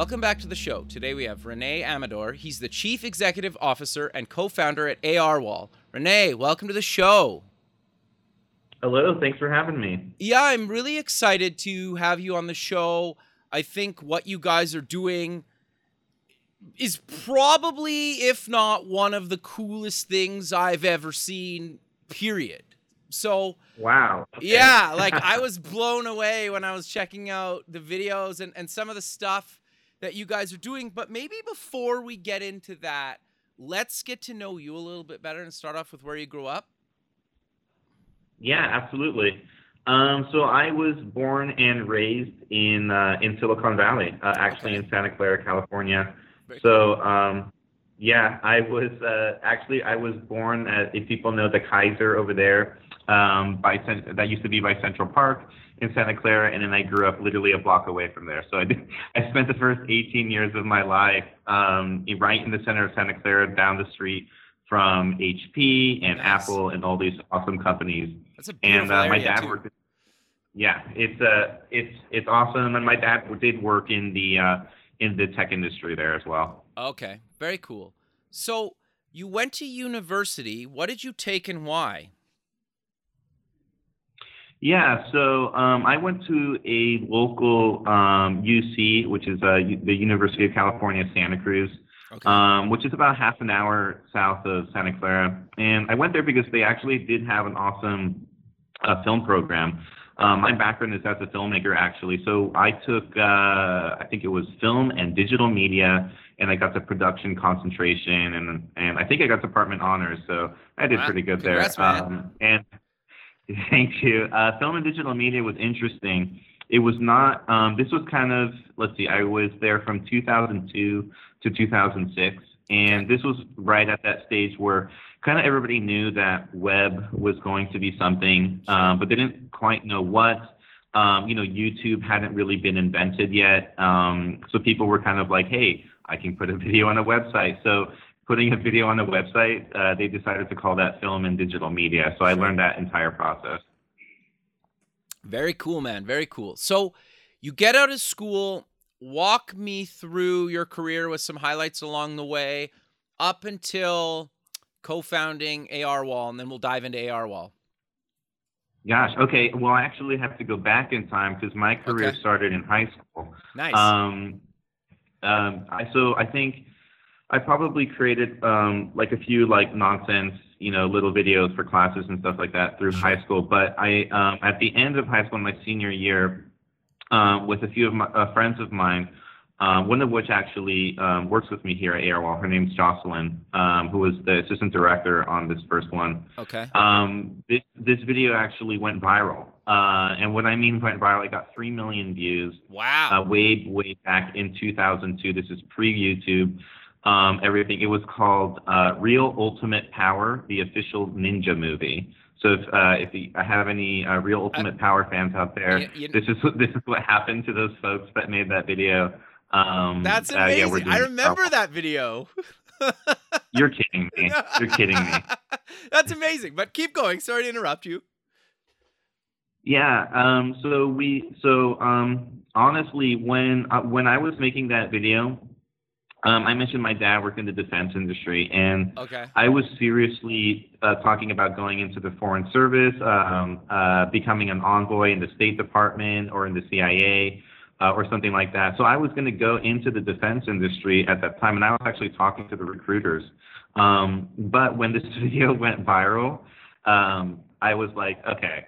Welcome back to the show. Today we have Rene Amador. He's the Chief Executive Officer and co founder at ARWall. Rene, welcome to the show. Hello, thanks for having me. Yeah, I'm really excited to have you on the show. I think what you guys are doing is probably, if not one of the coolest things I've ever seen, period. So, wow. Okay. Yeah, like I was blown away when I was checking out the videos and, and some of the stuff that you guys are doing. But maybe before we get into that, let's get to know you a little bit better and start off with where you grew up. Yeah, absolutely. Um, so I was born and raised in uh, in Silicon Valley, uh, actually in Santa Clara, California. So um, yeah, I was uh, actually I was born at if people know the Kaiser over there um, by that used to be by Central Park in Santa Clara, and then I grew up literally a block away from there. So I did, I spent the first 18 years of my life um, right in the center of Santa Clara, down the street from HP and nice. Apple and all these awesome companies. That's a beautiful and uh, my dad too. worked. Yeah, it's uh, it's it's awesome, and my dad did work in the uh, in the tech industry there as well. Okay, very cool. So you went to university. What did you take and why? Yeah, so um, I went to a local um, UC, which is uh, the University of California, Santa Cruz, okay. um, which is about half an hour south of Santa Clara. And I went there because they actually did have an awesome uh, film program. Um, my background is as a filmmaker, actually. So I took, uh, I think it was film and digital media, and I got the production concentration, and and I think I got department honors. So I did wow. pretty good Congrats, there. Um, and Thank you. Uh, film and digital media was interesting. It was not. Um, this was kind of. Let's see. I was there from 2002 to 2006, and this was right at that stage where kind of everybody knew that web was going to be something, um, but they didn't quite know what. Um, you know, YouTube hadn't really been invented yet, um, so people were kind of like, "Hey, I can put a video on a website." So putting a video on the website, uh, they decided to call that film and digital media. So I learned that entire process. Very cool, man. Very cool. So you get out of school. Walk me through your career with some highlights along the way up until co-founding ARWall, and then we'll dive into ARWall. Gosh, okay. Well, I actually have to go back in time because my career okay. started in high school. Nice. Um, um, I, so I think I probably created um, like a few like nonsense, you know, little videos for classes and stuff like that through high school. But I, um, at the end of high school, my senior year, uh, with a few of my uh, friends of mine, uh, one of which actually um, works with me here at ARWall. Her name's Jocelyn, um, who was the assistant director on this first one. Okay. Um, this this video actually went viral, uh, and what I mean went viral, it got three million views. Wow. Uh, way way back in 2002. This is pre YouTube um, everything. It was called uh, Real Ultimate Power, the official ninja movie. So if uh, if you, I have any uh, Real Ultimate Power fans out there, you, you, this is this is what happened to those folks that made that video. Um, That's amazing. Uh, yeah, I remember that video. You're kidding me. You're kidding me. That's amazing. But keep going. Sorry to interrupt you. Yeah. Um, so we. So um, honestly, when uh, when I was making that video, um, I mentioned my dad worked in the defense industry, and okay. I was seriously uh, talking about going into the Foreign Service, um, uh, becoming an envoy in the State Department or in the CIA uh, or something like that. So I was going to go into the defense industry at that time, and I was actually talking to the recruiters. Um, but when this video went viral, um, I was like, okay,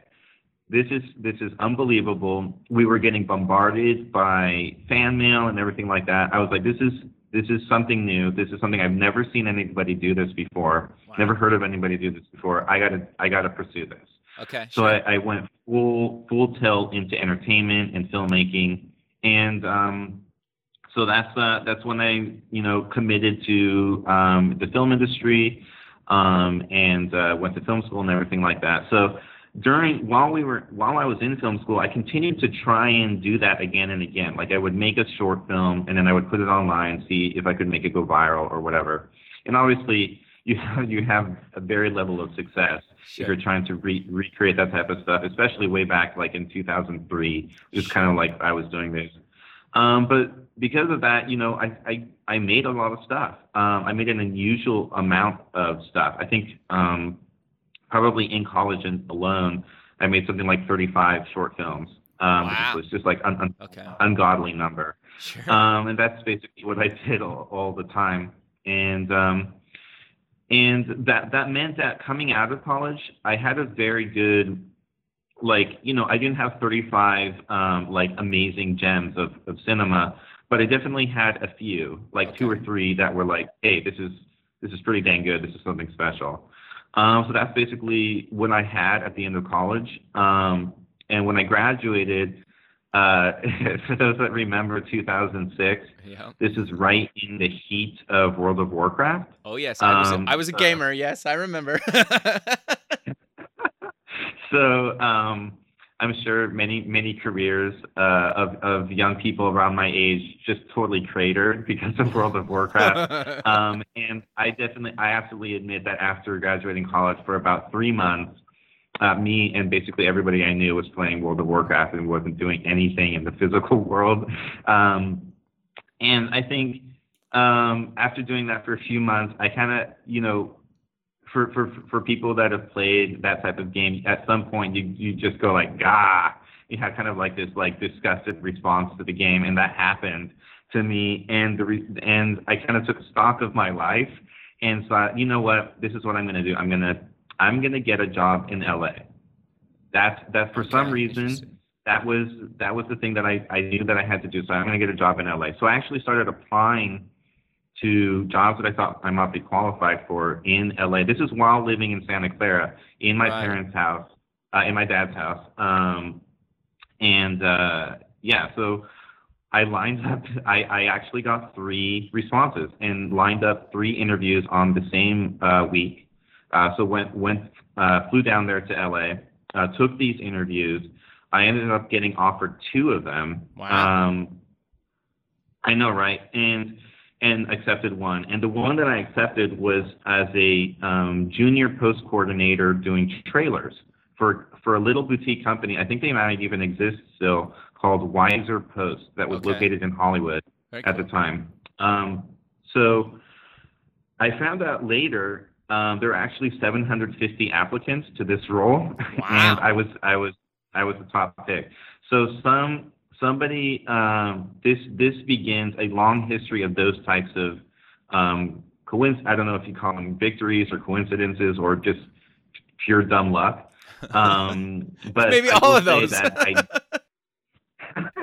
this is this is unbelievable. We were getting bombarded by fan mail and everything like that. I was like, this is this is something new. This is something I've never seen anybody do this before. Wow. Never heard of anybody do this before. I gotta I gotta pursue this. Okay. So sure. I, I went full full tilt into entertainment and filmmaking, and um, so that's uh, that's when I you know committed to um, the film industry, um, and uh, went to film school and everything like that. So during while we were while I was in film school, I continued to try and do that again and again. Like I would make a short film and then I would put it online, see if I could make it go viral or whatever. And obviously, you have, you have a very level of success Sure. if you're trying to re- recreate that type of stuff, especially way back like in 2003. It was kind of like I was doing this. Um, but because of that, you know, I, I, I made a lot of stuff. Um, I made an unusual amount of stuff. I think um, probably in college and alone, I made something like 35 short films. Um, Wow. which was just like an un- Okay. ungodly number. Sure. Um, and that's basically what I did all, all the time. And um, and that that meant that coming out of college, I had a very good, like you know, I didn't have 35 um, like amazing gems of, of cinema, but I definitely had a few, like two or three that were like, hey, this is this is pretty dang good. This is something special. Um, so that's basically what I had at the end of college. Um, and when I graduated, uh, for those that remember 2006, yeah. this is right in the heat of World of Warcraft. Oh yes, I was. Um, a, I was a uh, gamer. Yes, I remember. So um, I'm sure many many careers uh, of of young people around my age just totally cratered because of World of Warcraft. um, and I definitely, I absolutely admit that after graduating college for about three months, uh, me and basically everybody I knew was playing World of Warcraft and wasn't doing anything in the physical world. Um, and I think um, after doing that for a few months, I kind of, you know, for, for for people that have played that type of game, at some point you you just go like, ah, you have kind of like this like disgusted response to the game, and that happened to me. And the re- and I kind of took stock of my life and thought, you know what, this is what I'm going to do. I'm gonna I'm gonna get a job in LA. That's that's for some reason that was that was the thing that I, I knew that I had to do. So I'm going to get a job in LA. So I actually started applying to jobs that I thought I might be qualified for in LA. This is while living in Santa Clara in my Right. parents' house, uh, in my dad's house. Um, and uh, yeah, so I lined up. I, I actually got three responses and lined up three interviews on the same uh, week. Uh, so went went uh, flew down there to LA, uh, took these interviews. I ended up getting offered two of them. Wow. Um, I know, right? And and accepted one. And the one that I accepted was as a um, junior post coordinator doing trailers for for a little boutique company. I think they might even exist still called Wiser Post that was Okay. located in Hollywood Very at cool. the time. Um, so I found out later um, there are actually 750 applicants to this role, and I was I was I was the top pick. So some somebody um, this this begins a long history of those types of um, coinc- I don't know if you call them victories or coincidences or just pure dumb luck. Um, but Maybe I all of those. I,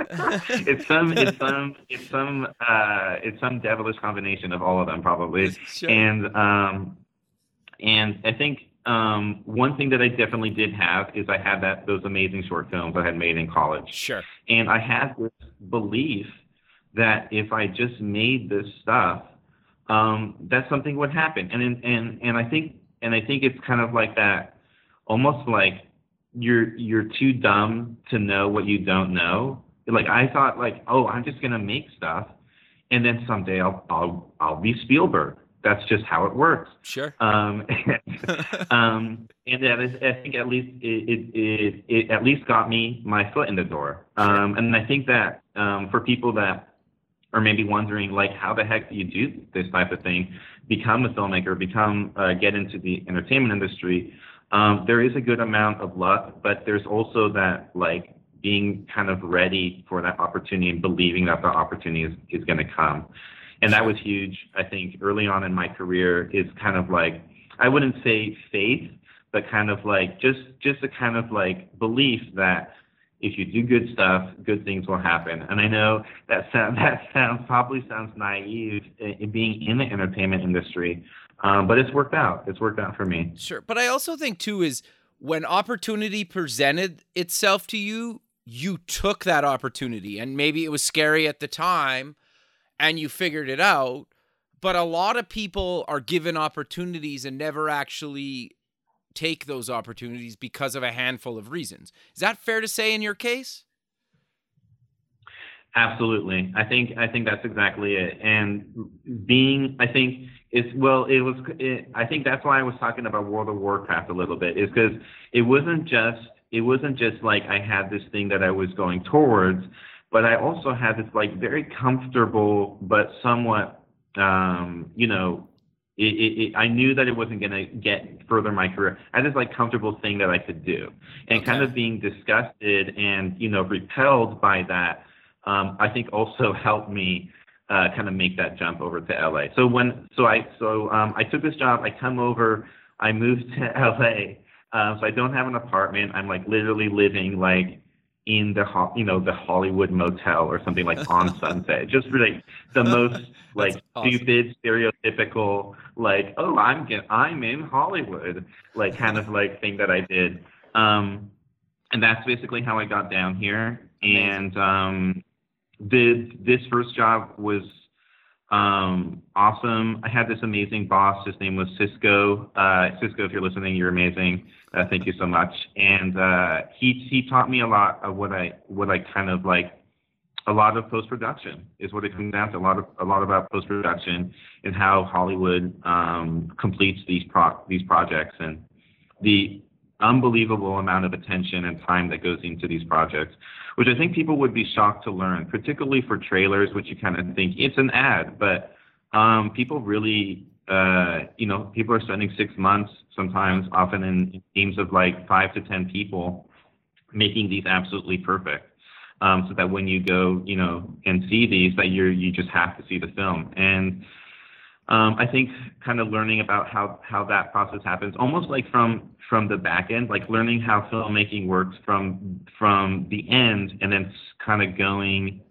it's some it's some it's some uh it's some devilish combination of all of them probably Sure. and um and i think um one thing that i definitely did have is i had that those amazing short films i had made in college Sure. and i had this belief that if i just made this stuff um that something would happen and and and, and i think and i think it's kind of like that almost like you're you're too dumb to know what you don't know. Like I thought, like, oh, I'm just gonna make stuff, and then someday I'll I'll I'll be Spielberg. That's just how it works. Sure. Um, um, and that is, I think at least it, it, it, it at least got me my foot in the door. Um, and I think that um, for people that are maybe wondering, like, how the heck do you do this type of thing, become a filmmaker, become uh, get into the entertainment industry, um, there is a good amount of luck, but there's also that like being kind of ready for that opportunity and believing that the opportunity is, is going to come. And that was huge, I think, early on in my career is kind of like, I wouldn't say faith, but kind of like just, just a kind of like belief that if you do good stuff, good things will happen. And I know that sound, that sounds probably sounds naive in being in the entertainment industry, um, but it's worked out. It's worked out for me. Sure. But I also think too is when opportunity presented itself to you, you took that opportunity and maybe it was scary at the time and you figured it out, but a lot of people are given opportunities and never actually take those opportunities because of a handful of reasons. Is that fair to say in your case? Absolutely. I think I think that's exactly it. And being, I think it's well, it was. It, I think that's why I was talking about World of Warcraft a little bit, is because it wasn't just it wasn't just like I had this thing that I was going towards, but I also had this like very comfortable but somewhat, um, you know, it, it, it, I knew that it wasn't going to get further my career. I had this like comfortable thing that I could do, and okay. kind of being disgusted and you know repelled by that um, I think also helped me uh, kind of make that jump over to LA. So when so I so um, I took this job. I come over. I moved to LA. Um, so I don't have an apartment. I'm like literally living like in the you know the Hollywood motel or something like on Sunset. Just really the most like awesome. stupid stereotypical like oh I'm get, I'm in Hollywood like kind of like thing that I did. Um, and that's basically how I got down here. And um, did this first job was um, awesome. I had this amazing boss. His name was Cisco. Uh, Cisco, if you're listening, you're amazing. Uh, thank you so much. And uh, he he taught me a lot of what I what I kind of like. A lot of post production is what it comes down to. A lot of a lot about post production and how Hollywood um, completes these pro these projects and the unbelievable amount of attention and time that goes into these projects, which I think people would be shocked to learn, particularly for trailers, which you kind of think it's an ad, but um, people really, uh, you know, people are spending six months sometimes, often in teams of like five to ten people, making these absolutely perfect. Um, so that when you go, you know, and see these, that you you just have to see the film. And um, I think kind of learning about how how that process happens, almost like from from the back end, like learning how filmmaking works from from the end, and then kind of going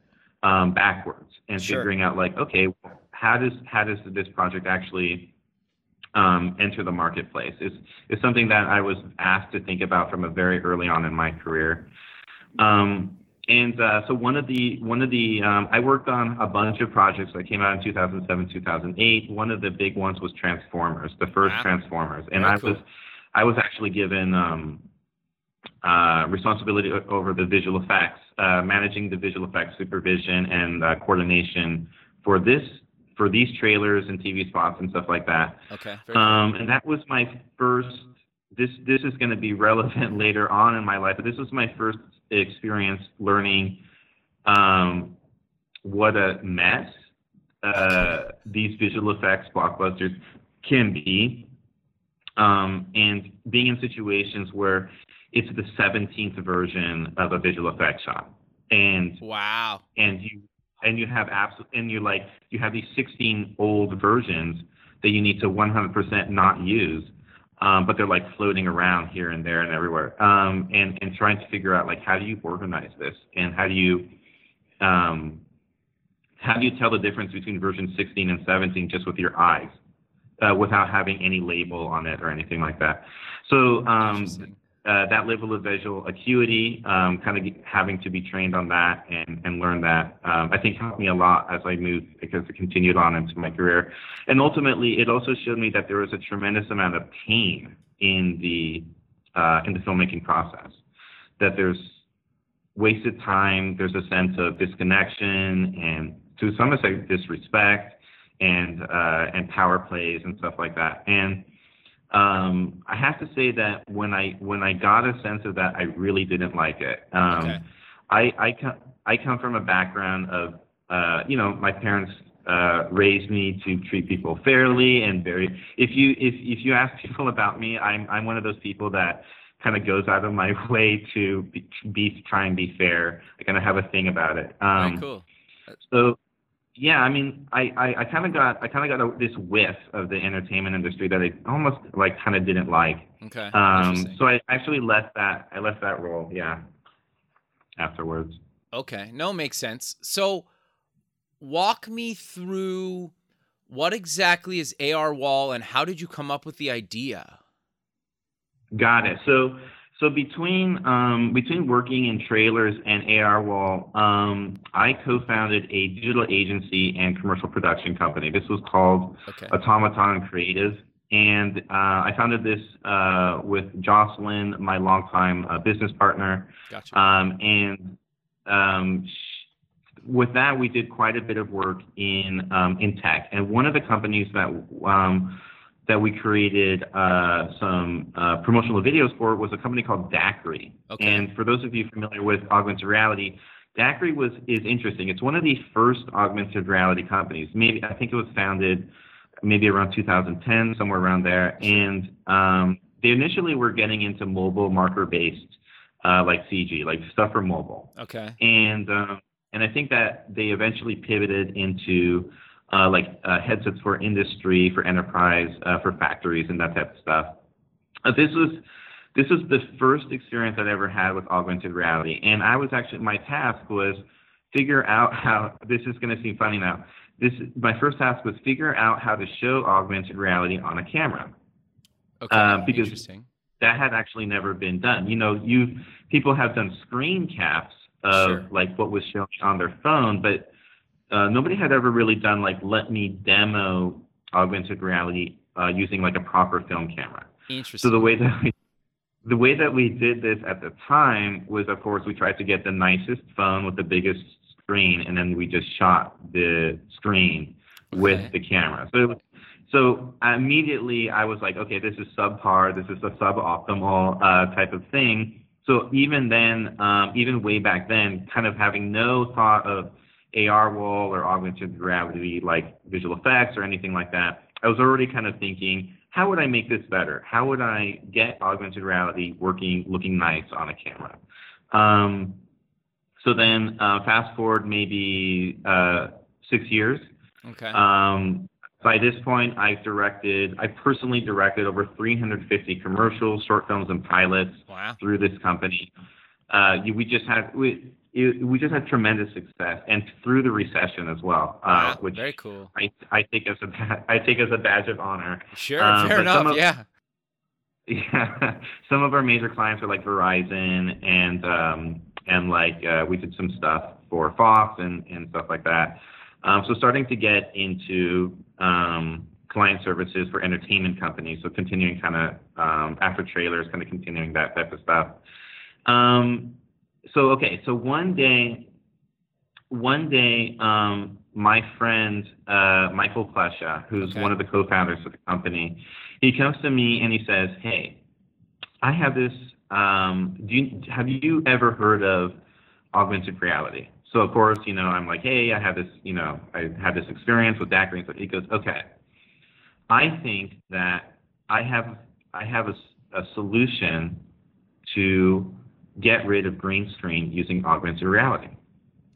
um, backwards and sure. figuring out like, okay, how does how does this project actually um, enter the marketplace? Is is something that I was asked to think about from a very early on in my career. Um, and uh, so one of the one of the um, I worked on a bunch of projects that came out in 2007, 2008. One of the big ones was Transformers, the first wow. Transformers, and Very I cool. was I was actually given um, uh, responsibility over the visual effects, uh, managing the visual effects supervision and uh, coordination for this for these trailers and TV spots and stuff like that. Okay. Um, and that was my first. This this is going to be relevant later on in my life, but this was my first experience learning um, what a mess uh, these visual effects blockbusters can be, um, and being in situations where it's the 17th version of a visual effects shot, and wow, and you and you have absolute and you're like you have these 16 old versions that you need to 100% not use um, but they're like floating around here and there and everywhere. Um, and and trying to figure out like how do you organize this and how do you um, how do you tell the difference between version 16 and 17 just with your eyes uh, without having any label on it or anything like that. So um, uh, that level of visual acuity, um, kind of having to be trained on that and, and learn that, um, I think helped me a lot as I moved because it continued on into my career. And ultimately, it also showed me that there was a tremendous amount of pain in the uh, in the filmmaking process. That there's wasted time, there's a sense of disconnection, and to some extent disrespect, and uh, and power plays and stuff like that. And um, I have to say that when I when I got a sense of that, I really didn't like it. Um, okay. I I come I come from a background of uh, you know my parents uh, raised me to treat people fairly and very. If you if if you ask people about me, I'm I'm one of those people that kind of goes out of my way to be, be try and be fair. I kind of have a thing about it. Um, Very cool. So yeah, I mean, I, I, I kind of got I kind of got a, this whiff of the entertainment industry that I almost like kind of didn't like. Okay. Um, so I actually left that I left that role. Yeah. Afterwards. Okay. No, makes sense. So, walk me through what exactly is AR Wall and how did you come up with the idea? Got it. So so between um, between working in trailers and AR Wall, um, I co-founded a digital agency and commercial production company. This was called Okay. Automaton Creative, and uh, I founded this uh, with Jocelyn, my longtime uh, business partner. Gotcha. Um, and um, sh- with that, we did quite a bit of work in um, in tech. And one of the companies that um, that we created uh, some uh, promotional videos for was a company called Daqri. Okay. And for those of you familiar with augmented reality, Daqri was is interesting. It's one of the first augmented reality companies. Maybe I think it was founded maybe around 2010, somewhere around there. And um, they initially were getting into mobile marker based, uh, like CG, like stuff for mobile. okay. And um, and I think that they eventually pivoted into uh, like uh, headsets for industry, for enterprise, uh, for factories, and that type of stuff. Uh, this was this was the first experience I'd ever had with augmented reality, and I was actually my task was figure out how this is going to seem funny now. This my first task was figure out how to show augmented reality on a camera. Okay. uh, because- Interesting. That had actually never been done. You know, you people have done screen caps of Sure. like what was shown on their phone, but uh, nobody had ever really done like let me demo augmented reality uh, using like a proper film camera. Interesting. So the way that we the way that we did this at the time was, of course, we tried to get the nicest phone with the biggest screen, and then we just shot the screen Okay. with the camera. So, so immediately I was like, okay, this is subpar. This is a suboptimal uh, type of thing. So even then, um, even way back then, kind of having no thought of AR wall or augmented reality like visual effects or anything like that, I was already kind of thinking, how would I make this better? How would I get augmented reality working, looking nice on a camera? Um, so then, uh, fast forward maybe uh, six years. okay. Um, by this point, I've directed, I personally directed over 350 commercials, short films, and pilots wow. through this company. Uh, we just had we, it, we just had tremendous success, and through the recession as well, uh, Wow. which Very cool. I, I take as a I as a badge of honor. Sure. um, fair enough. of- yeah. Yeah, some of our major clients are like Verizon and um, and like uh, we did some stuff for Fox and and stuff like that. Um, so starting to get into um, client services for entertainment companies. So continuing kind of um, after trailers, kind of continuing that type of stuff. So okay, so one day, one day, um, my friend uh, Michael Plesha, who's Okay. one of the co-founders of the company, he comes to me and he says, "Hey, I have this. Um, do you have you ever heard of augmented reality?" So of course, you know, I'm like, "Hey, I have this. You know, I had this experience with Daqri." So he goes, "Okay, I think that I have I have a solution to get rid of green screen using augmented reality."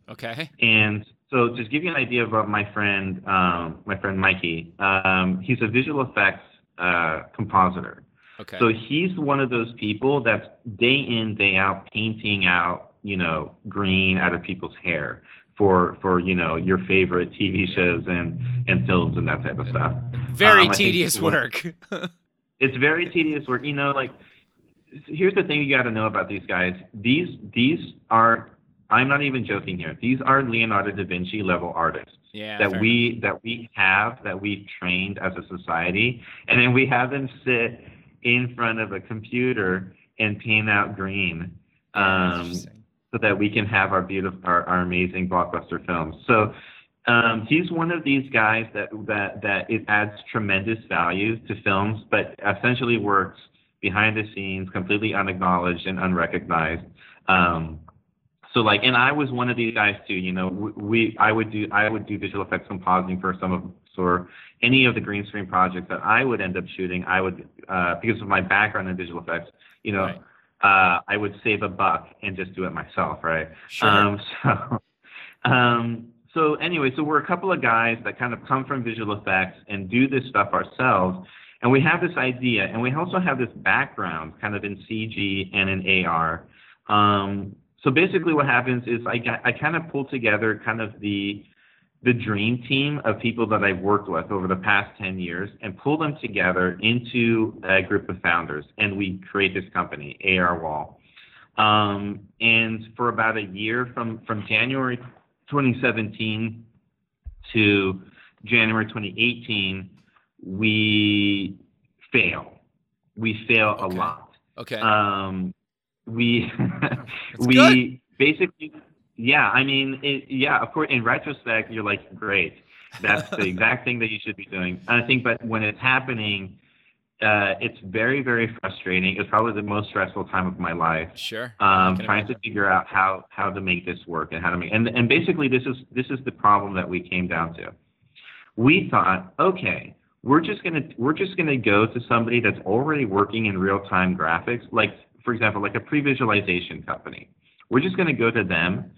Okay. And so, just give you an idea about my friend, um, my friend Mikey. Um, he's a visual effects uh, compositor. Okay. So he's one of those people that's day in day out painting out, you know, green out of people's hair for for you know your favorite TV shows and and films and that type of stuff. Very um, tedious work. It's very tedious work. You know, like here's the thing you got to know about these guys. These these are I'm not even joking here. These are Leonardo da Vinci level artists yeah. that fair we that we have that we've trained as a society, and then we have them sit in front of a computer and paint out green. Um, so that we can have our beautiful, our, our amazing blockbuster films. So um, he's one of these guys that that that it adds tremendous value to films, but essentially works behind the scenes, completely unacknowledged and unrecognized. Um, so like, and I was one of these guys too. You know, we, I would do I would do visual effects compositing for some of for any of the green screen projects that I would end up shooting. I would uh, because of my background in visual effects. You know, Right. uh, I would save a buck and just do it myself, right? Sure. Um, so, um, so anyway, so we're a couple of guys that kind of come from visual effects and do this stuff ourselves. And we have this idea, and we also have this background kind of in CG and in AR. Um, so basically, what happens is I, I kind of pull together kind of the the dream team of people that I've worked with over the past 10 years and pull them together into a group of founders. And we create this company, AR Wall. Um, and for about a year, from, from January 2017 to January 2018, we fail. We fail Okay. a lot. Okay. Um, we we good. basically yeah. I mean, it, yeah. Of course, in retrospect, you're like, great. That's the exact thing that you should be doing. And I think, but when it's happening, uh, it's very, very frustrating. It's probably the most stressful time of my life. sure. Um, trying to figure out how how to make this work and how to make and and basically this is this is the problem that we came down to. We thought, okay, we're just gonna we're just gonna go to somebody that's already working in real time graphics, like for example, like a pre-visualization company. We're just gonna go to them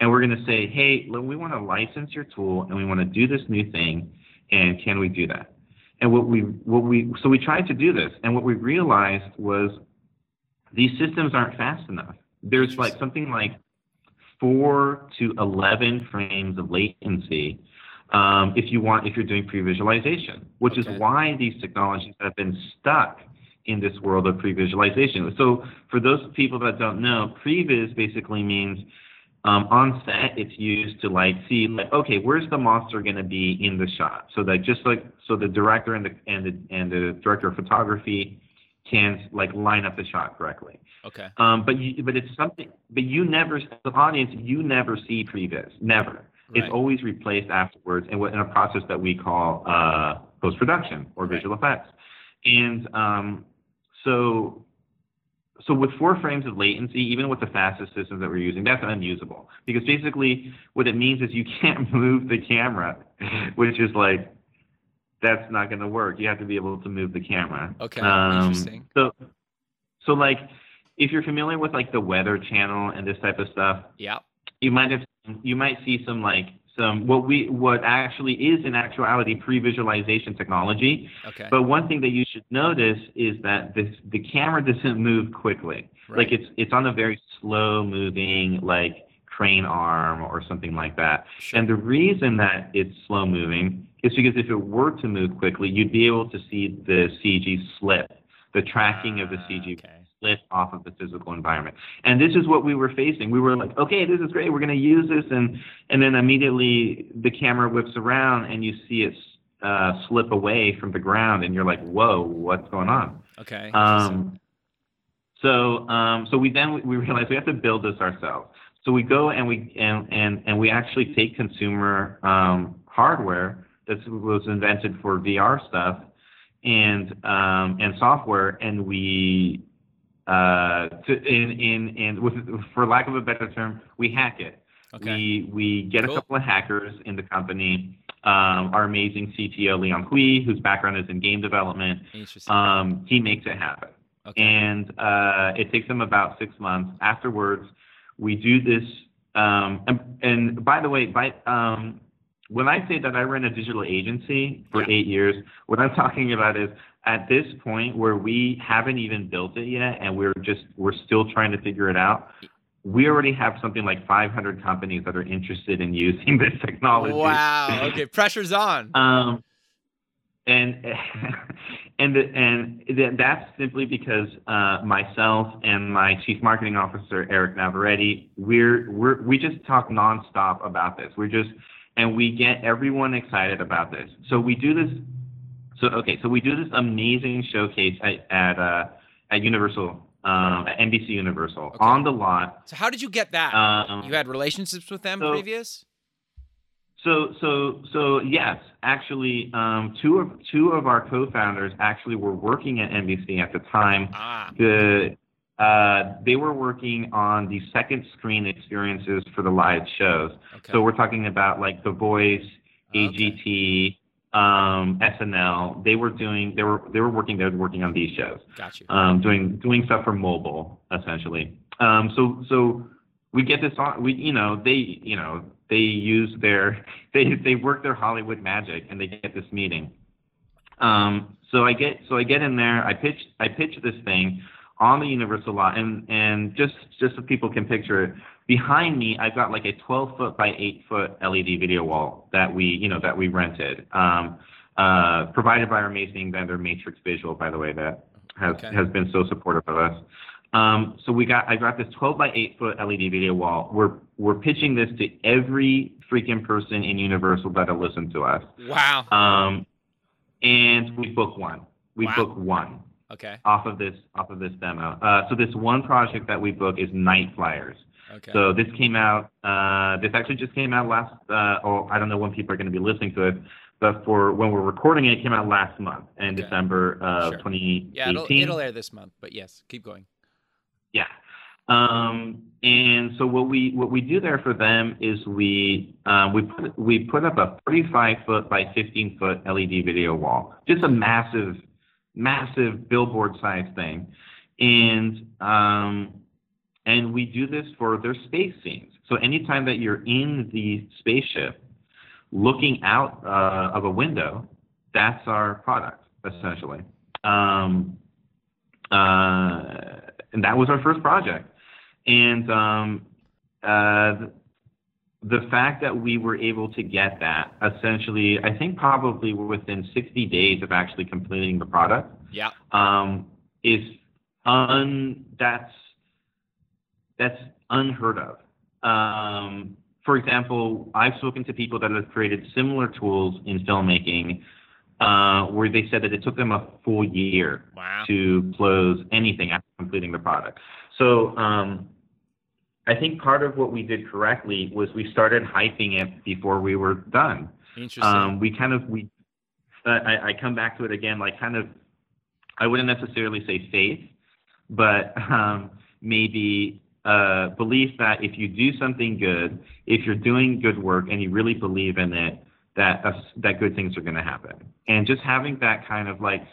and we're gonna say, hey, we want to license your tool and we want to do this new thing, and can we do that? And what we what we so we tried to do this, and what we realized was these systems aren't fast enough. There's like something like four to eleven frames of latency um, if you want if you're doing pre-visualization, which Okay. is why these technologies have been stuck in this world of pre-visualization. So for those people that don't know, previs basically means um, on set it's used to like see like okay where's the monster going to be in the shot so that just like so the director and the and the and the director of photography can like line up the shot correctly. Okay. Um, but you, but it's something. But you never, an audience, you never see previs. Never. It's Right. always replaced afterwards, in, in a process that we call uh, post production or Right. visual effects. And um, so, so with four frames of latency, even with the fastest systems that we're using, that's unusable because basically what it means is you can't move the camera, which is like that's not going to work. You have to be able to move the camera. Okay, Um, interesting. So, so like, if you're familiar with like the Weather Channel and this type of stuff, Yeah. you might have you might see some like some what we what actually is in actuality pre-visualization technology. Okay. But one thing that you should notice is that this the camera doesn't move quickly. Right. Like it's it's on a very slow moving like crane arm or something like that. Sure. And the reason that it's slow moving is because if it were to move quickly, you'd be able to see the CG slip, the tracking of the Ah, CG okay. Slip off of the physical environment. And this is what we were facing. We were like, okay, this is great. We're going to use this, and and then immediately the camera whips around and you see it uh, slip away from the ground, and you're like, whoa, what's going on? Okay. Um, so um, so we then we realized we have to build this ourselves. So we go and we and and, and we actually take consumer um, hardware that was invented for VR stuff and um, and software, and we uh, to, in in in with for lack of a better term, we hack it. okay. We we get Cool. a couple of hackers in the company. Um, our amazing CTO Leon Hui, whose background is in game development, um, he makes it happen. okay. And uh, it takes them about six months. Afterwards, we do this. Um, and, and by the way, by um, when I say that I ran a digital agency for Yeah. eight years, what I'm talking about is at this point where we haven't even built it yet, and we're just we're still trying to figure it out. We already have something like 500 companies that are interested in using this technology. Wow. Okay. Pressure's on. Um, and and and that's simply because uh, myself and my chief marketing officer Eric Navarrete, we're we're we just talk nonstop about this. We're just and we get everyone excited about this. So we do this. So okay, so we do this amazing showcase at at, uh, at Universal, um, at NBC Universal Okay. on the lot. So how did you get that? Um, you had relationships with them so- previous? So, so, so yes, actually, um, two of two of our co-founders actually were working at NBC at the time. Ah. The uh, they were working on the second screen experiences for the live shows. Okay. So we're talking about like The Voice, Okay. AGT, um, SNL. They were doing they were they were working they were working on these shows Got you. um, doing doing stuff for mobile essentially. Um, so so we get this on we you know they you know they use their they they work their Hollywood magic and they get this meeting. Um, so I get so I get in there I pitch I pitch this thing. On the Universal lot, and and just just so people can picture it, behind me I've got like a 12 foot by 8 foot LED video wall that we you know that we rented, um, uh, provided by our amazing vendor Matrix Visual, by the way, that has Okay. has been so supportive of us. Um, so we got I got this 12 by 8 foot LED video wall. We're we're pitching this to every freaking person in Universal that'll listen to us. Wow. Um, and we book one. We Wow. book one Okay. off of this off of this demo. Uh, so this one project that we book is Nightflyers. Okay. So this came out. Uh, this actually just came out last. Uh, or I don't know when people are going to be listening to it, but for when we're recording it, it came out last month in Okay. December of Sure. 2018. yeah, it'll, it'll air this month, but yes, keep going. Yeah. Um, and so what we what we do there for them is we um, we put we put up a 35 foot by 15 foot LED video wall, just a massive, massive billboard size thing, and um, and we do this for their space scenes. So anytime that you're in the spaceship, looking out uh, of a window, that's our product essentially. Um, uh, and that was our first project. And um, uh, the fact that we were able to get that essentially, I think probably within 60 days of actually completing the product, Yeah. um, is un that's that's unheard of. Um, for example, I've spoken to people that have created similar tools in filmmaking, uh, where they said that it took them a full year Wow. to close anything after completing the product. So um, I think part of what we did correctly was we started hyping it before we were done. Interesting. Um, we kind of we uh, I, I come back to it again like kind of I wouldn't necessarily say faith, but um, maybe uh, belief that if you do something good, if you're doing good work and you really believe in it, that uh, that good things are going to happen. And just having that kind of like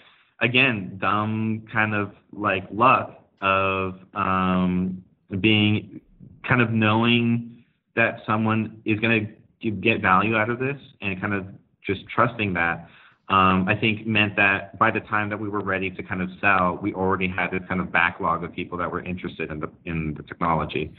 again dumb kind of like luck of um, being kind of knowing that someone is going to get value out of this and kind of just trusting that um, I think meant that by the time that we were ready to kind of sell, we already had this kind of backlog of people that were interested in the in the technology,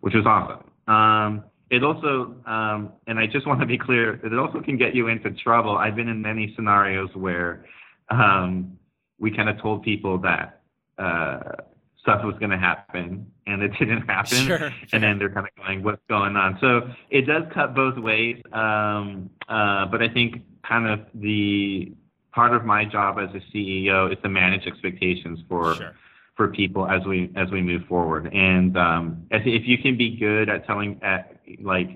which was awesome. Um, it also, um, and I just want to be clear, it also can get you into trouble. I've been in many scenarios where um, we kind of told people that uh, stuff was going to happen, and it didn't happen Sure. and then they're kind of going, "What's going on?" So it does cut both ways. Um, uh, but I think kind of the part of my job as a CEO is to manage expectations for Sure. for people as we as we move forward. And um, if, if you can be good at telling at like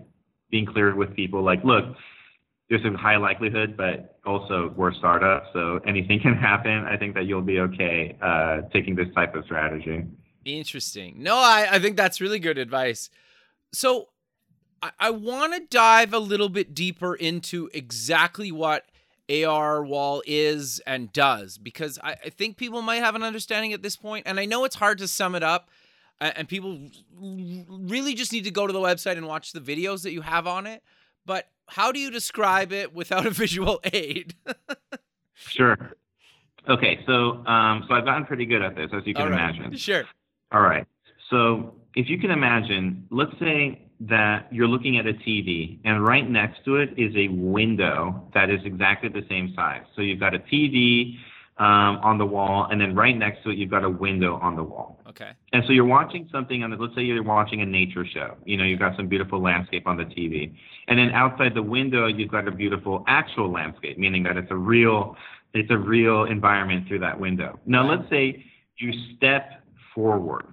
being clear with people, like, look. There's a high likelihood, but also we're startups, so anything can happen. I think that you'll be okay uh, taking this type of strategy. Interesting. No, I, I think that's really good advice. So I, I want to dive a little bit deeper into exactly what AR Wall is and does, because I, I think people might have an understanding at this point, and I know it's hard to sum it up, a- and people really just need to go to the website and watch the videos that you have on it. But how do you describe it without a visual aid? Sure. Okay, so um, so I've gotten pretty good at this, as you can right. imagine. Sure. All right. So if you can imagine, let's say that you're looking at a TV, and right next to it is a window that is exactly the same size. So you've got a TV um, on the wall, and then right next to it, you've got a window on the wall. Okay. And so you're watching something on the, let's say you're watching a nature show. You know, you've got some beautiful landscape on the TV. And then outside the window, you've got a beautiful actual landscape, meaning that it's a real, it's a real environment through that window. Now, let's say you step forward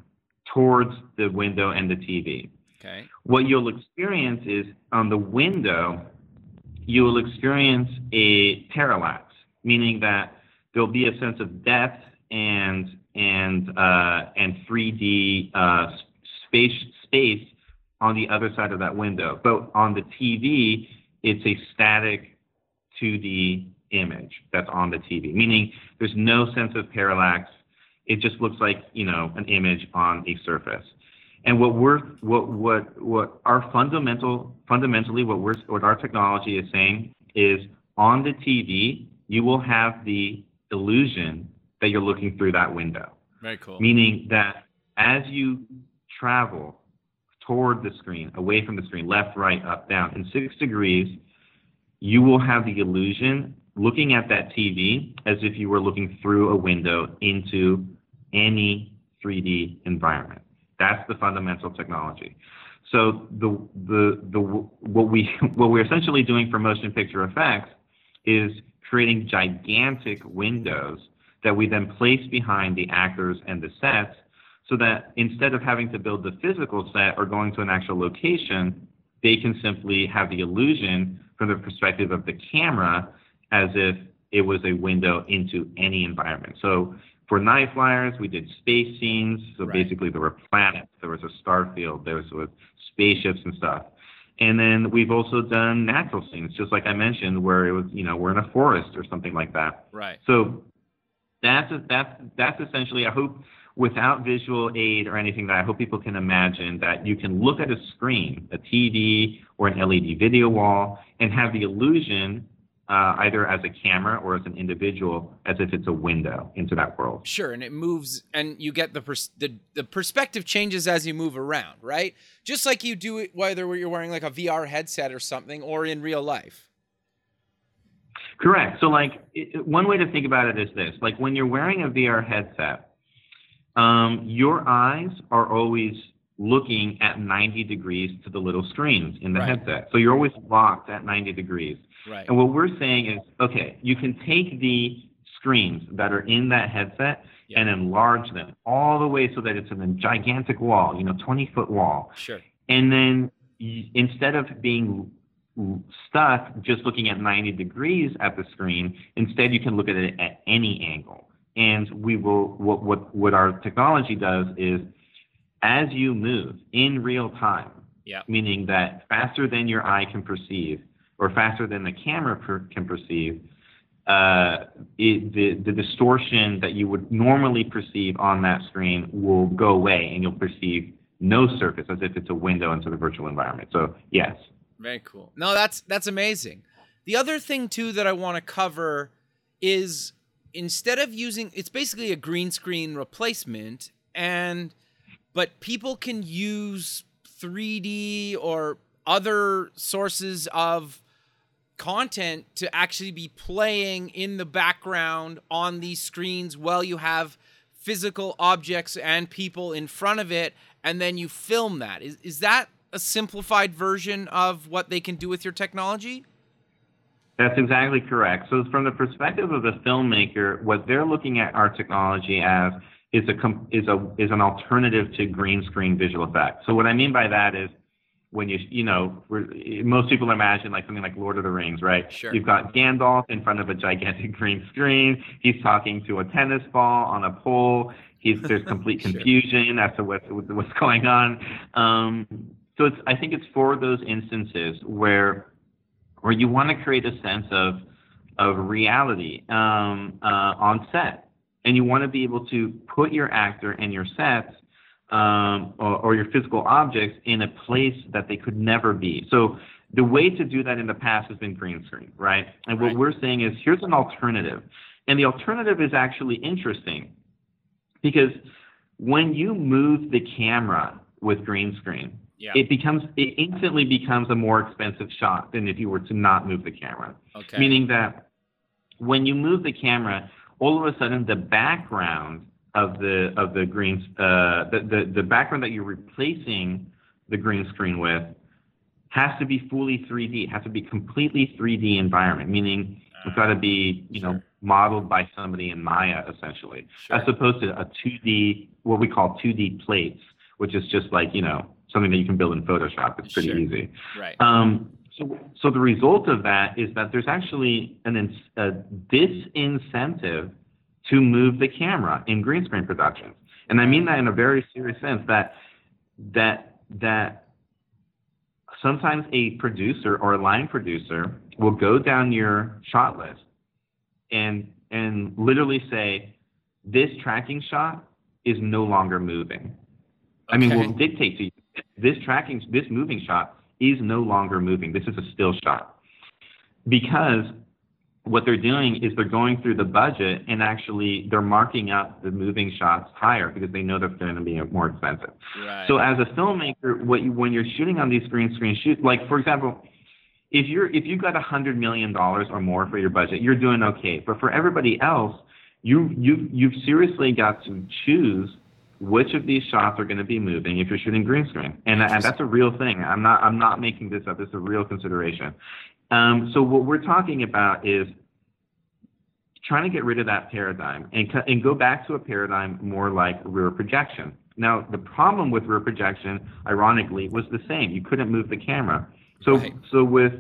towards the window and the TV. Okay. What you'll experience is on the window, you will experience a parallax, meaning that there'll be a sense of depth and and uh, and 3D uh, space space on the other side of that window. But on the TV, it's a static 2D image that's on the TV, meaning there's no sense of parallax. It just looks like you know an image on a surface. And what we're what what what our fundamental fundamentally what we're what our technology is saying is on the TV you will have the illusion that you're looking through that window. Very cool. Meaning that as you travel toward the screen, away from the screen, left, right, up, down, in six degrees, you will have the illusion looking at that TV as if you were looking through a window into any 3D environment. That's the fundamental technology. So the the the what we what we're essentially doing for motion picture effects is creating gigantic windows that we then place behind the actors and the sets so that instead of having to build the physical set or going to an actual location, they can simply have the illusion from the perspective of the camera as if it was a window into any environment. So for Nightflyers, we did space scenes. So right. basically, there were planets, there was a star field, there was spaceships and stuff. And then we've also done natural scenes, just like I mentioned, where it was, you know, we're in a forest or something like that. Right. So that's that's that's essentially. I hope without visual aid or anything that I hope people can imagine that you can look at a screen, a TV or an LED video wall, and have the illusion uh, either as a camera or as an individual, as if it's a window into that world. Sure, and it moves, and you get the pers- the, the perspective changes as you move around, right? Just like you do it whether you're wearing like a VR headset or something, or in real life. Correct. So, like, it, one way to think about it is this: like when you're wearing a VR headset, um, your eyes are always looking at 90 degrees to the little screens in the right. headset. So you're always locked at 90 degrees. Right. And what we're saying is, okay, you can take the screens that are in that headset yeah. and enlarge them all the way so that it's in a gigantic wall, you know, 20 foot wall. Sure. And then you, instead of being stuck just looking at 90 degrees at the screen, instead you can look at it at any angle. And we will, what, what, what our technology does is as you move in real time, yeah. meaning that faster than your eye can perceive, or faster than the camera per, can perceive, uh, it, the, the distortion that you would normally perceive on that screen will go away and you'll perceive no surface as if it's a window into the virtual environment. So, yes. Very cool. No, that's that's amazing. The other thing too that I want to cover is instead of using it's basically a green screen replacement and but people can use 3D or other sources of content to actually be playing in the background on these screens while you have physical objects and people in front of it and then you film that. Is, is that a simplified version of what they can do with your technology? That's exactly correct. So from the perspective of the filmmaker what they're looking at our technology as is a is a is an alternative to green screen visual effects. So what i mean by that is when you you know most people imagine like something like Lord of the Rings, right? Sure. You've got Gandalf in front of a gigantic green screen. He's talking to a tennis ball on a pole. He's there's complete confusion sure. as to what what's going on. Um, so it's I think it's for those instances where where you want to create a sense of of reality um, uh, on set, and you want to be able to put your actor and your sets um, or, or, your physical objects in a place that they could never be. So the way to do that in the past has been green screen, right? And right. what we're saying is here's an alternative. And the alternative is actually interesting because when you move the camera with green screen, yeah. it becomes it instantly becomes a more expensive shot than if you were to not move the camera. Okay. Meaning that when you move the camera, all of a sudden the background of the of the green uh, the, the the background that you're replacing the green screen with has to be fully 3D. It has to be completely 3D environment, meaning it's got to be you sure. know modeled by somebody in Maya essentially, sure. as opposed to a 2D what we call 2D plates, which is just like you know something that you can build in Photoshop. It's pretty sure. easy. Right. Um, so, so the result of that is that there's actually an a disincentive to move the camera in green screen productions. And I mean that in a very serious sense that that that sometimes a producer or a line producer will go down your shot list and and literally say this tracking shot is no longer moving. Okay. I mean, will dictate to you this tracking this moving shot is no longer moving. This is a still shot because what they're doing is they're going through the budget and actually they're marking up the moving shots higher because they know they're going to be more expensive. Right. So as a filmmaker, what you, when you're shooting on these green screen shoots, like for example, if you're if you got a hundred million dollars or more for your budget, you're doing okay. But for everybody else, you you you've seriously got to choose which of these shots are going to be moving if you're shooting green screen, and and that's a real thing. I'm not I'm not making this up. It's a real consideration. Um, so what we're talking about is trying to get rid of that paradigm and and go back to a paradigm more like rear projection. Now the problem with rear projection, ironically, was the same. You couldn't move the camera. So Right. so with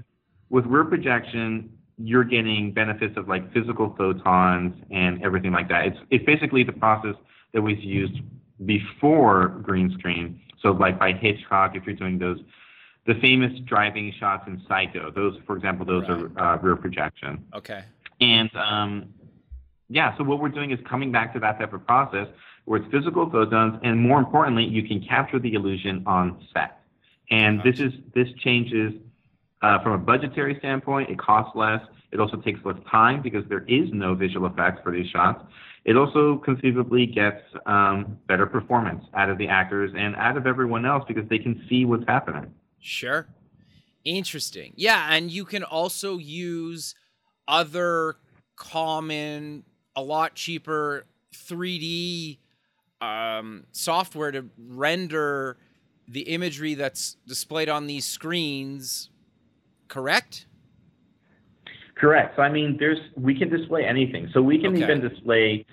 with rear projection, you're getting benefits of like physical photons and everything like that. It's it's basically the process that was used before green screen. So like by Hitchcock, if you're doing those, the famous driving shots in Psycho, those for example, those are uh, rear projection. okay. And um, yeah, so what we're doing is coming back to that type of process where it's physical photons, and more importantly, you can capture the illusion on set. And this is this changes uh, from a budgetary standpoint. It costs less. It also takes less time because there is no visual effects for these shots. It also conceivably gets um, better performance out of the actors and out of everyone else because they can see what's happening. Sure. Interesting. Yeah, and you can also use other common, a lot cheaper 3D um, software to render the imagery that's displayed on these screens. Correct? Correct. So I mean, there's we can display anything. So we can Okay. even display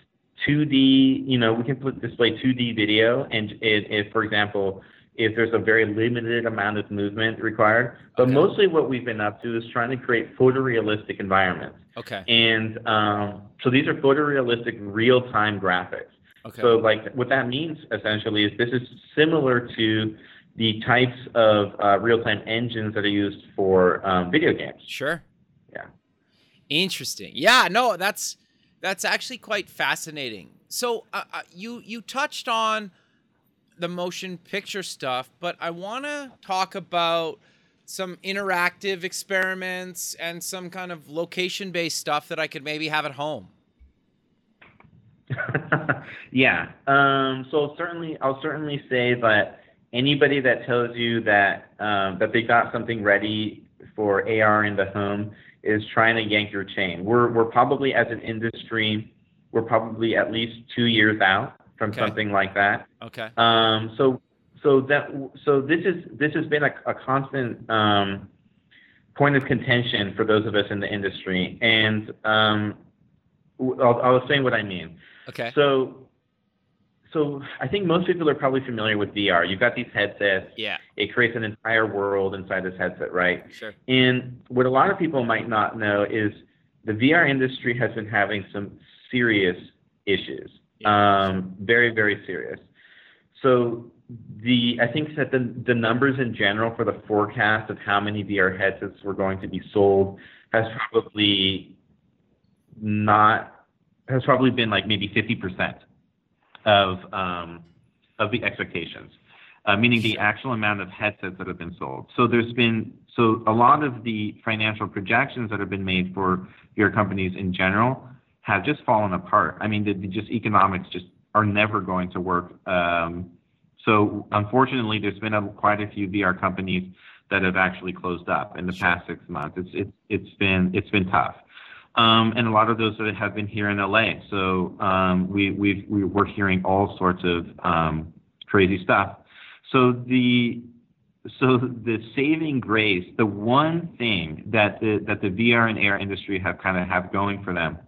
2D. You know, we can put, display 2D video, and if, if, for example, if there's a very limited amount of movement required. But Okay. mostly, what we've been up to is trying to create photorealistic environments. Okay. And um, so these are photorealistic, real-time graphics. Okay. So, like, what that means essentially is this is similar to the types of uh, real-time engines that are used for um, video games. Sure. Yeah. Interesting. Yeah. No, that's that's actually quite fascinating. So uh, uh, you you touched on the motion picture stuff, but I want to talk about some interactive experiments and some kind of location based stuff that I could maybe have at home. yeah. Um, so certainly, I'll certainly say that anybody that tells you that um, that they got something ready for AR in the home is trying to yank your chain. We're we're probably as an industry, we're probably at least two years out from Okay. something like that. Okay. Um, so so that so this is this has been a, a constant um, point of contention for those of us in the industry, and um, I'll, I'll explain what I mean. Okay. So, so I think most people are probably familiar with VR. You've got these headsets. Yeah. It creates an entire world inside this headset, right? Sure. And what a lot of people might not know is the VR industry has been having some serious issues. Um, very, very serious. So the I think that the the numbers in general for the forecast of how many VR headsets were going to be sold has probably not has probably been like maybe 50% of um, of the expectations, uh, meaning the actual amount of headsets that have been sold. So there's been so a lot of the financial projections that have been made for VR companies in general have just fallen apart. I mean, the, the just economics just are never going to work. Um, so unfortunately, there's been a, quite a few VR companies that have actually closed up in the Sure. past six months. It's it's it's been it's been tough. Um, and a lot of those that have been here in LA. So um, we we've, we we're hearing all sorts of um, crazy stuff. So the so the saving grace, the one thing that the that the VR and AR industry have kind of have going for them,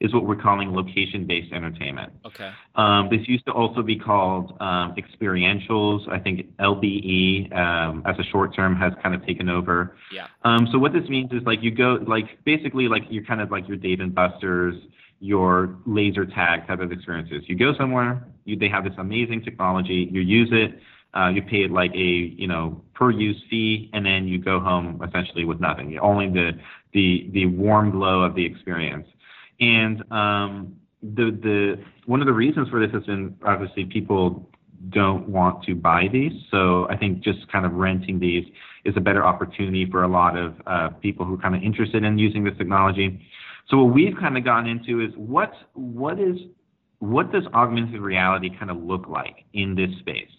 is what we're calling location-based entertainment. Okay. Um, this used to also be called um, experientials. I think LBE um, as a short term has kind of taken over. Yeah. Um, so what this means is like you go like basically like you're kind of like your Dave and Buster's, your laser tag type of experiences. You go somewhere, you, they have this amazing technology, you use it, uh, you pay it like a you know per use fee, and then you go home essentially with nothing. Only the the the warm glow of the experience. And um, the the one of the reasons for this has been obviously people don't want to buy these. So I think just kind of renting these is a better opportunity for a lot of uh, people who are kind of interested in using this technology. So what we've kind of gone into is what what is what does augmented reality kind of look like in this space?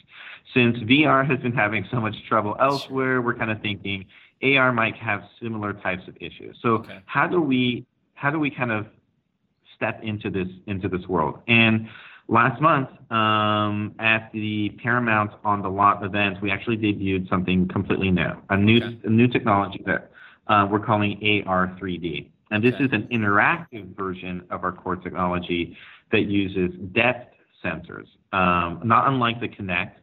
Since VR has been having so much trouble elsewhere, we're kind of thinking AR might have similar types of issues. So okay. how do we how do we kind of step into this into this world? And last month um, at the Paramount on the Lot event, we actually debuted something completely new, a new okay. a new technology that uh, we're calling AR 3D. And this okay. is an interactive version of our core technology that uses depth sensors, um, not unlike the Kinect.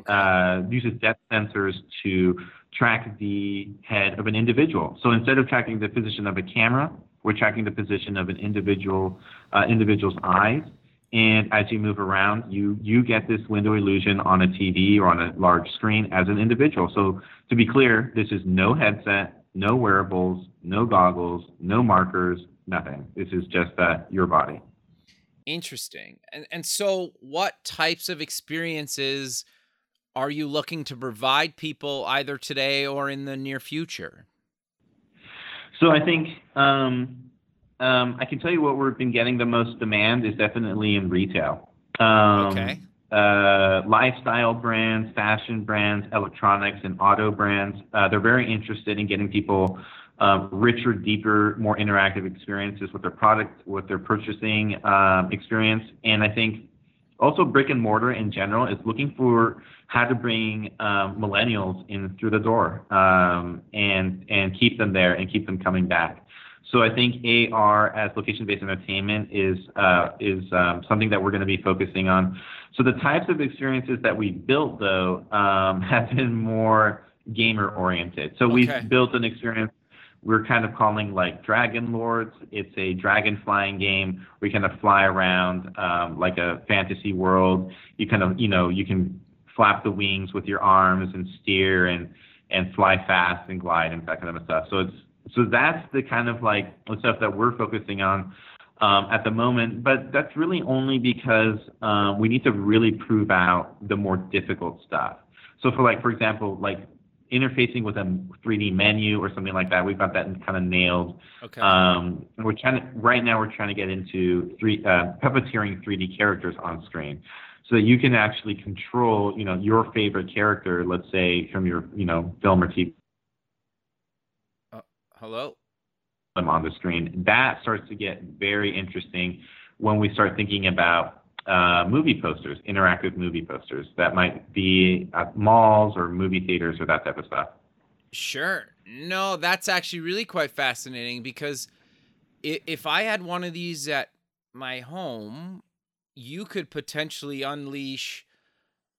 Okay. Uh, uses depth sensors to track the head of an individual. So instead of tracking the position of a camera, we're tracking the position of an individual uh, individual's eyes. And as you move around, you you get this window illusion on a TV or on a large screen as an individual. So to be clear, this is no headset, no wearables, no goggles, no markers, nothing. This is just uh, your body. Interesting. And and so what types of experiences are you looking to provide people either today or in the near future? So I think um, um, I can tell you what we've been getting the most demand is definitely in retail. Um, okay. Uh, lifestyle brands, fashion brands, electronics, and auto brands. Uh, they're very interested in getting people um, richer, deeper, more interactive experiences with their product, with their purchasing um, experience. And I think also brick and mortar in general is looking for how to bring um, millennials in through the door um, and and keep them there and keep them coming back. So I think AR as location-based entertainment is uh, is um, something that we're going to be focusing on. So the types of experiences that we built though um, have been more gamer oriented. So okay. we've built an experience we're kind of calling like Dragon Lords. It's a dragon flying game. We kind of fly around um, like a fantasy world. You kind of, you know, you can flap the wings with your arms and steer and and fly fast and glide and that kind of stuff. So it's so that's the kind of like stuff that we're focusing on um, at the moment. But that's really only because um, we need to really prove out the more difficult stuff. So for like, for example, like interfacing with a 3D menu or something like that. We've got that kind of nailed. Okay. Um, we're trying to right now. We're trying to get into three uh, puppeteering 3D characters on screen, so that you can actually control, you know, your favorite character. Let's say from your, you know, film or TV. Uh, hello. Them on the screen. That starts to get very interesting when we start thinking about uh, movie posters, interactive movie posters that might be at malls or movie theaters or that type of stuff. Sure. No, that's actually really quite fascinating because if I had one of these at my home, you could potentially unleash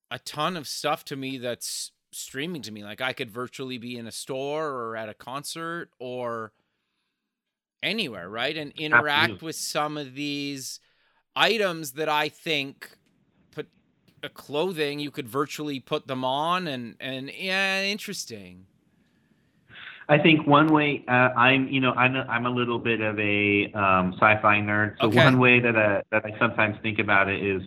a ton of stuff to me that's streaming to me. Like I could virtually be in a store or at a concert or anywhere, right? And interact Absolutely. with some of these items that I think put a clothing you could virtually put them on and and yeah, interesting. I think one way uh, I'm, you know, I'm a, I'm a little bit of a um, sci-fi nerd. So okay. one way that I, uh, that I sometimes think about it is,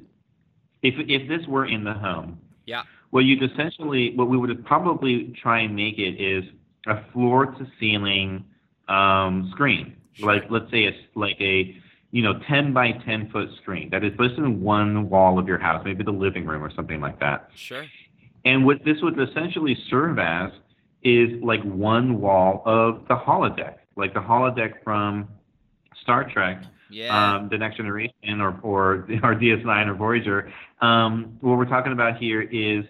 if if this were in the home, yeah, well, you'd essentially what we would probably try and make it is a floor to ceiling um, screen, sure. like let's say it's like a you know, 10 by 10 foot screen that is placed in one wall of your house, maybe the living room or something like that. Sure. And what this would essentially serve as is like one wall of the holodeck, like the holodeck from Star Trek, yeah. um, the Next Generation, or or or DS9 or Voyager. Um, what we're talking about here is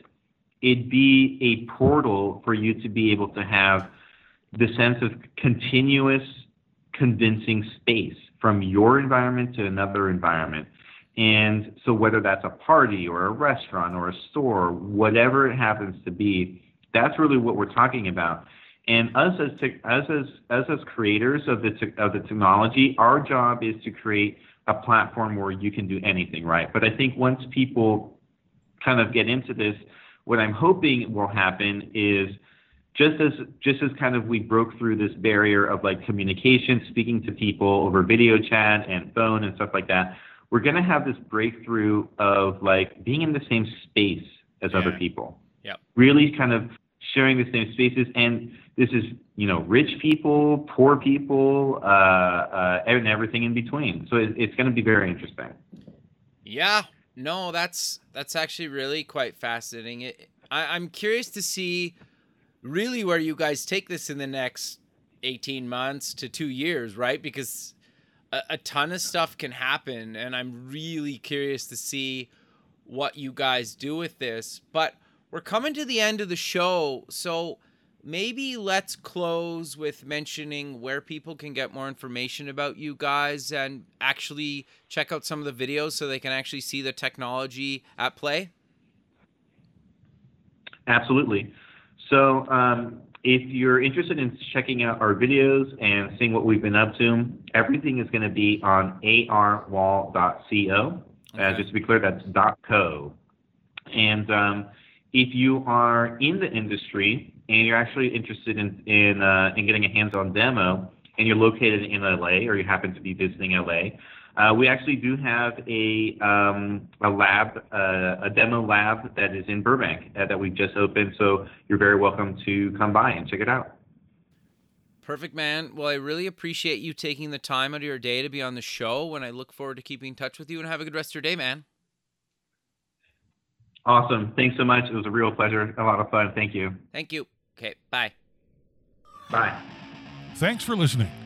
it'd be a portal for you to be able to have the sense of continuous, convincing space from your environment to another environment. And so, whether that's a party or a restaurant or a store, whatever it happens to be, that's really what we're talking about. And us as te- as as us as creators of the te- of the technology, our job is to create a platform where you can do anything, right? But I think once people kind of get into this, what I'm hoping will happen is just as just as kind of we broke through this barrier of like communication, speaking to people over video chat and phone and stuff like that, we're going to have this breakthrough of like being in the same space as Yeah. other people. Yep. Really kind of sharing the same spaces. And this is, you know, rich people, poor people, uh, uh, and everything in between. So it, it's going to be very interesting. Yeah, no, that's that's actually really quite fascinating. It, I, I'm curious to see really where you guys take this in the next 18 months to two years, right? Because a, a ton of stuff can happen, and I'm really curious to see what you guys do with this. But we're coming to the end of the show, so maybe let's close with mentioning where people can get more information about you guys and actually check out some of the videos so they can actually see the technology at play. Absolutely. So, um, if you're interested in checking out our videos and seeing what we've been up to, everything is going to be on arwall.co. Uh, just to be clear, that's .co. And um, if you are in the industry and you're actually interested in in, uh, in getting a hands-on demo, and you're located in LA or you happen to be visiting LA, uh, we actually do have a um, a lab, uh, a demo lab that is in Burbank uh, that we just opened. So you're very welcome to come by and check it out. Perfect, man. Well, I really appreciate you taking the time out of your day to be on the show, and I look forward to keeping in touch with you and have a good rest of your day, man. Awesome. Thanks so much. It was a real pleasure. A lot of fun. Thank you. Thank you. Okay, bye. Bye. Thanks for listening.